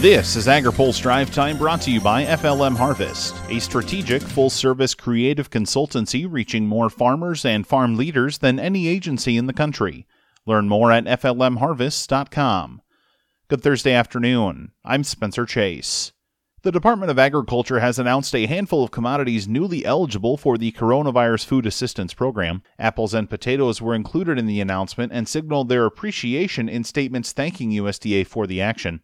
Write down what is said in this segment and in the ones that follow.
This is AgriPulse Drive Time brought to you by FLM Harvest, a strategic, full service creative consultancy reaching more farmers and farm leaders than any agency in the country. Learn more at FLMHarvest.com. Good Thursday afternoon. I'm Spencer Chase. The Department of Agriculture has announced a handful of commodities newly eligible for the Coronavirus Food Assistance Program. Apples and potatoes were included in the announcement and signaled their appreciation in statements thanking USDA for the action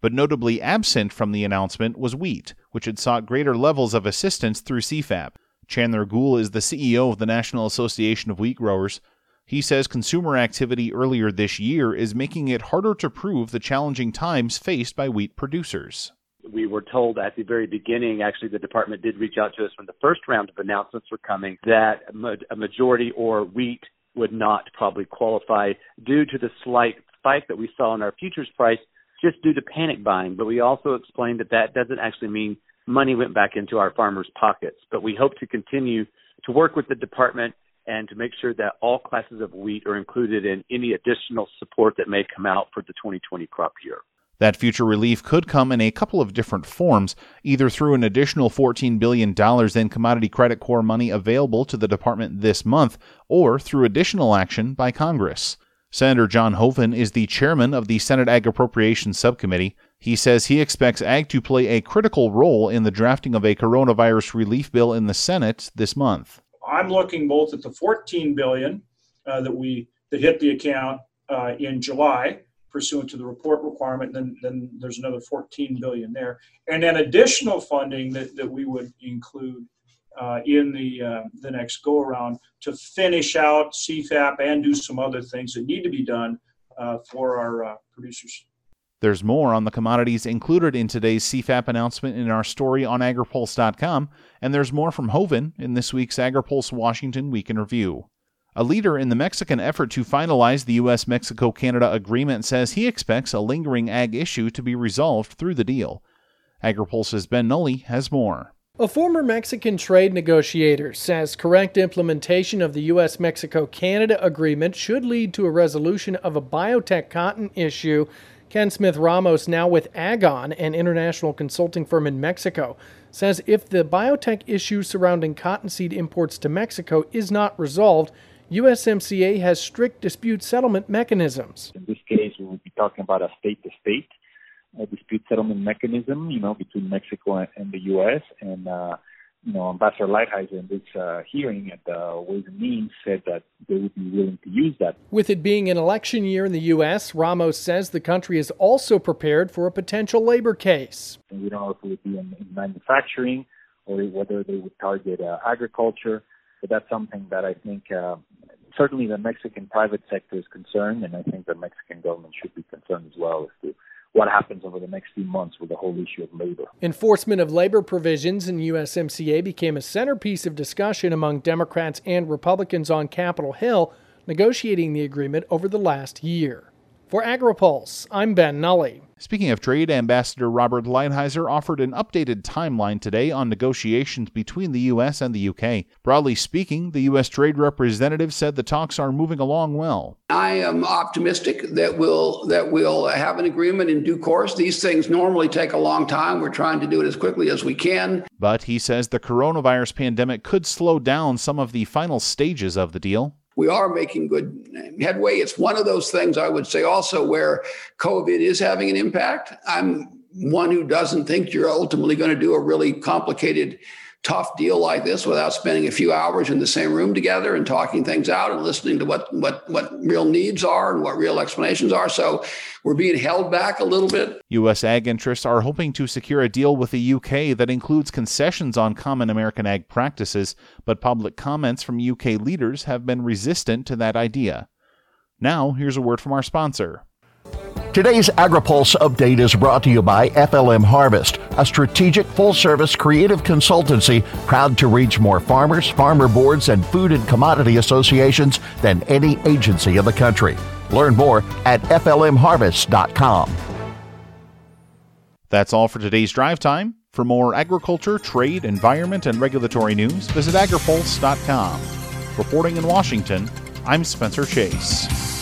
but notably absent from the announcement was wheat, which had sought greater levels of assistance through CFAP. Chandler Goule is the CEO of the National Association of Wheat Growers. He says consumer activity earlier this year is making it harder to prove the challenging times faced by wheat producers. We were told at the very beginning, actually, the department did reach out to us when the first round of announcements were coming, that a majority or wheat would not probably qualify due to the slight spike that we saw in our futures price just due to panic buying. But we also explained that that doesn't actually mean money went back into our farmers' pockets. But we hope to continue to work with the department and to make sure that all classes of wheat are included in any additional support that may come out for the 2020 crop year. That future relief could come in a couple of different forms, either through an additional $14 billion in Commodity Credit Corps money available to the department this month, or through additional action by Congress. Senator John Hoeven is the chairman of the Senate Ag Appropriations Subcommittee. He says he expects Ag to play a critical role in the drafting of a coronavirus relief bill in the Senate this month. I'm looking both at the 14 billion uh, that we that hit the account uh, in July pursuant to the report requirement. Then, then there's another 14 billion there, and then additional funding that, that we would include uh, in the uh, the next go around to finish out CFAP and do some other things that need to be done uh, for our uh, producers. There's more on the commodities included in today's CFAP announcement in our story on agripulse.com, and there's more from Hoeven in this week's AgriPulse Washington Week in Review. A leader in the Mexican effort to finalize the U.S. Mexico Canada agreement says he expects a lingering ag issue to be resolved through the deal. AgriPulse's Ben Nuelle has more. A former Mexican trade negotiator says correct implementation of the U.S. Mexico Canada agreement should lead to a resolution of a biotech cotton issue. Ken Smith Ramos, now with Agon, an international consulting firm in Mexico, says if the biotech issue surrounding cottonseed imports to Mexico is not resolved, USMCA has strict dispute settlement mechanisms. In this case, we will be talking about a state to state a dispute settlement mechanism, you know, between Mexico and the U.S. And, uh, you know, Ambassador Lighthizer in this uh, hearing at the Ways and Means said that they would be willing to use that. With it being an election year in the U.S., Ramos says the country is also prepared for a potential labor case. And we don't know if it would be in, in manufacturing or whether they would target uh, agriculture, but that's something that I think uh, certainly the Mexican private sector is concerned, and I think the Mexican government should be concerned as well as to what happens over the next few months with the whole issue of labor. Enforcement of labor provisions in USMCA became a centerpiece of discussion among Democrats and Republicans on Capitol Hill negotiating the agreement over the last year. For AgriPulse, I'm Ben Nuelle. Speaking of trade, Ambassador Robert Lighthizer offered an updated timeline today on negotiations between the U.S. and the U.K. Broadly speaking, the U.S. Trade Representative said the talks are moving along well. I am optimistic that we'll that we'll have an agreement in due course. These things normally take a long time. We're trying to do it as quickly as we can. But he says the coronavirus pandemic could slow down some of the final stages of the deal we are making good headway. It's one of those things I would say also where COVID is having an impact. I'm one who doesn't think you're ultimately going to do a really complicated tough deal like this without spending a few hours in the same room together and talking things out and listening to what what what real needs are and what real explanations are. So we're being held back a little bit. U.S. ag interests are hoping to secure a deal with the U.K. that includes concessions on common American ag practices, but public comments from U.K. leaders have been resistant to that idea. Now, here's a word from our sponsor. Today's AgriPulse update is brought to you by FLM Harvest, a strategic full service creative consultancy proud to reach more farmers, farmer boards, and food and commodity associations than any agency in the country. Learn more at FLMHarvest.com. That's all for today's drive time. For more agriculture, trade, environment, and regulatory news, visit agripulse.com. Reporting in Washington, I'm Spencer Chase.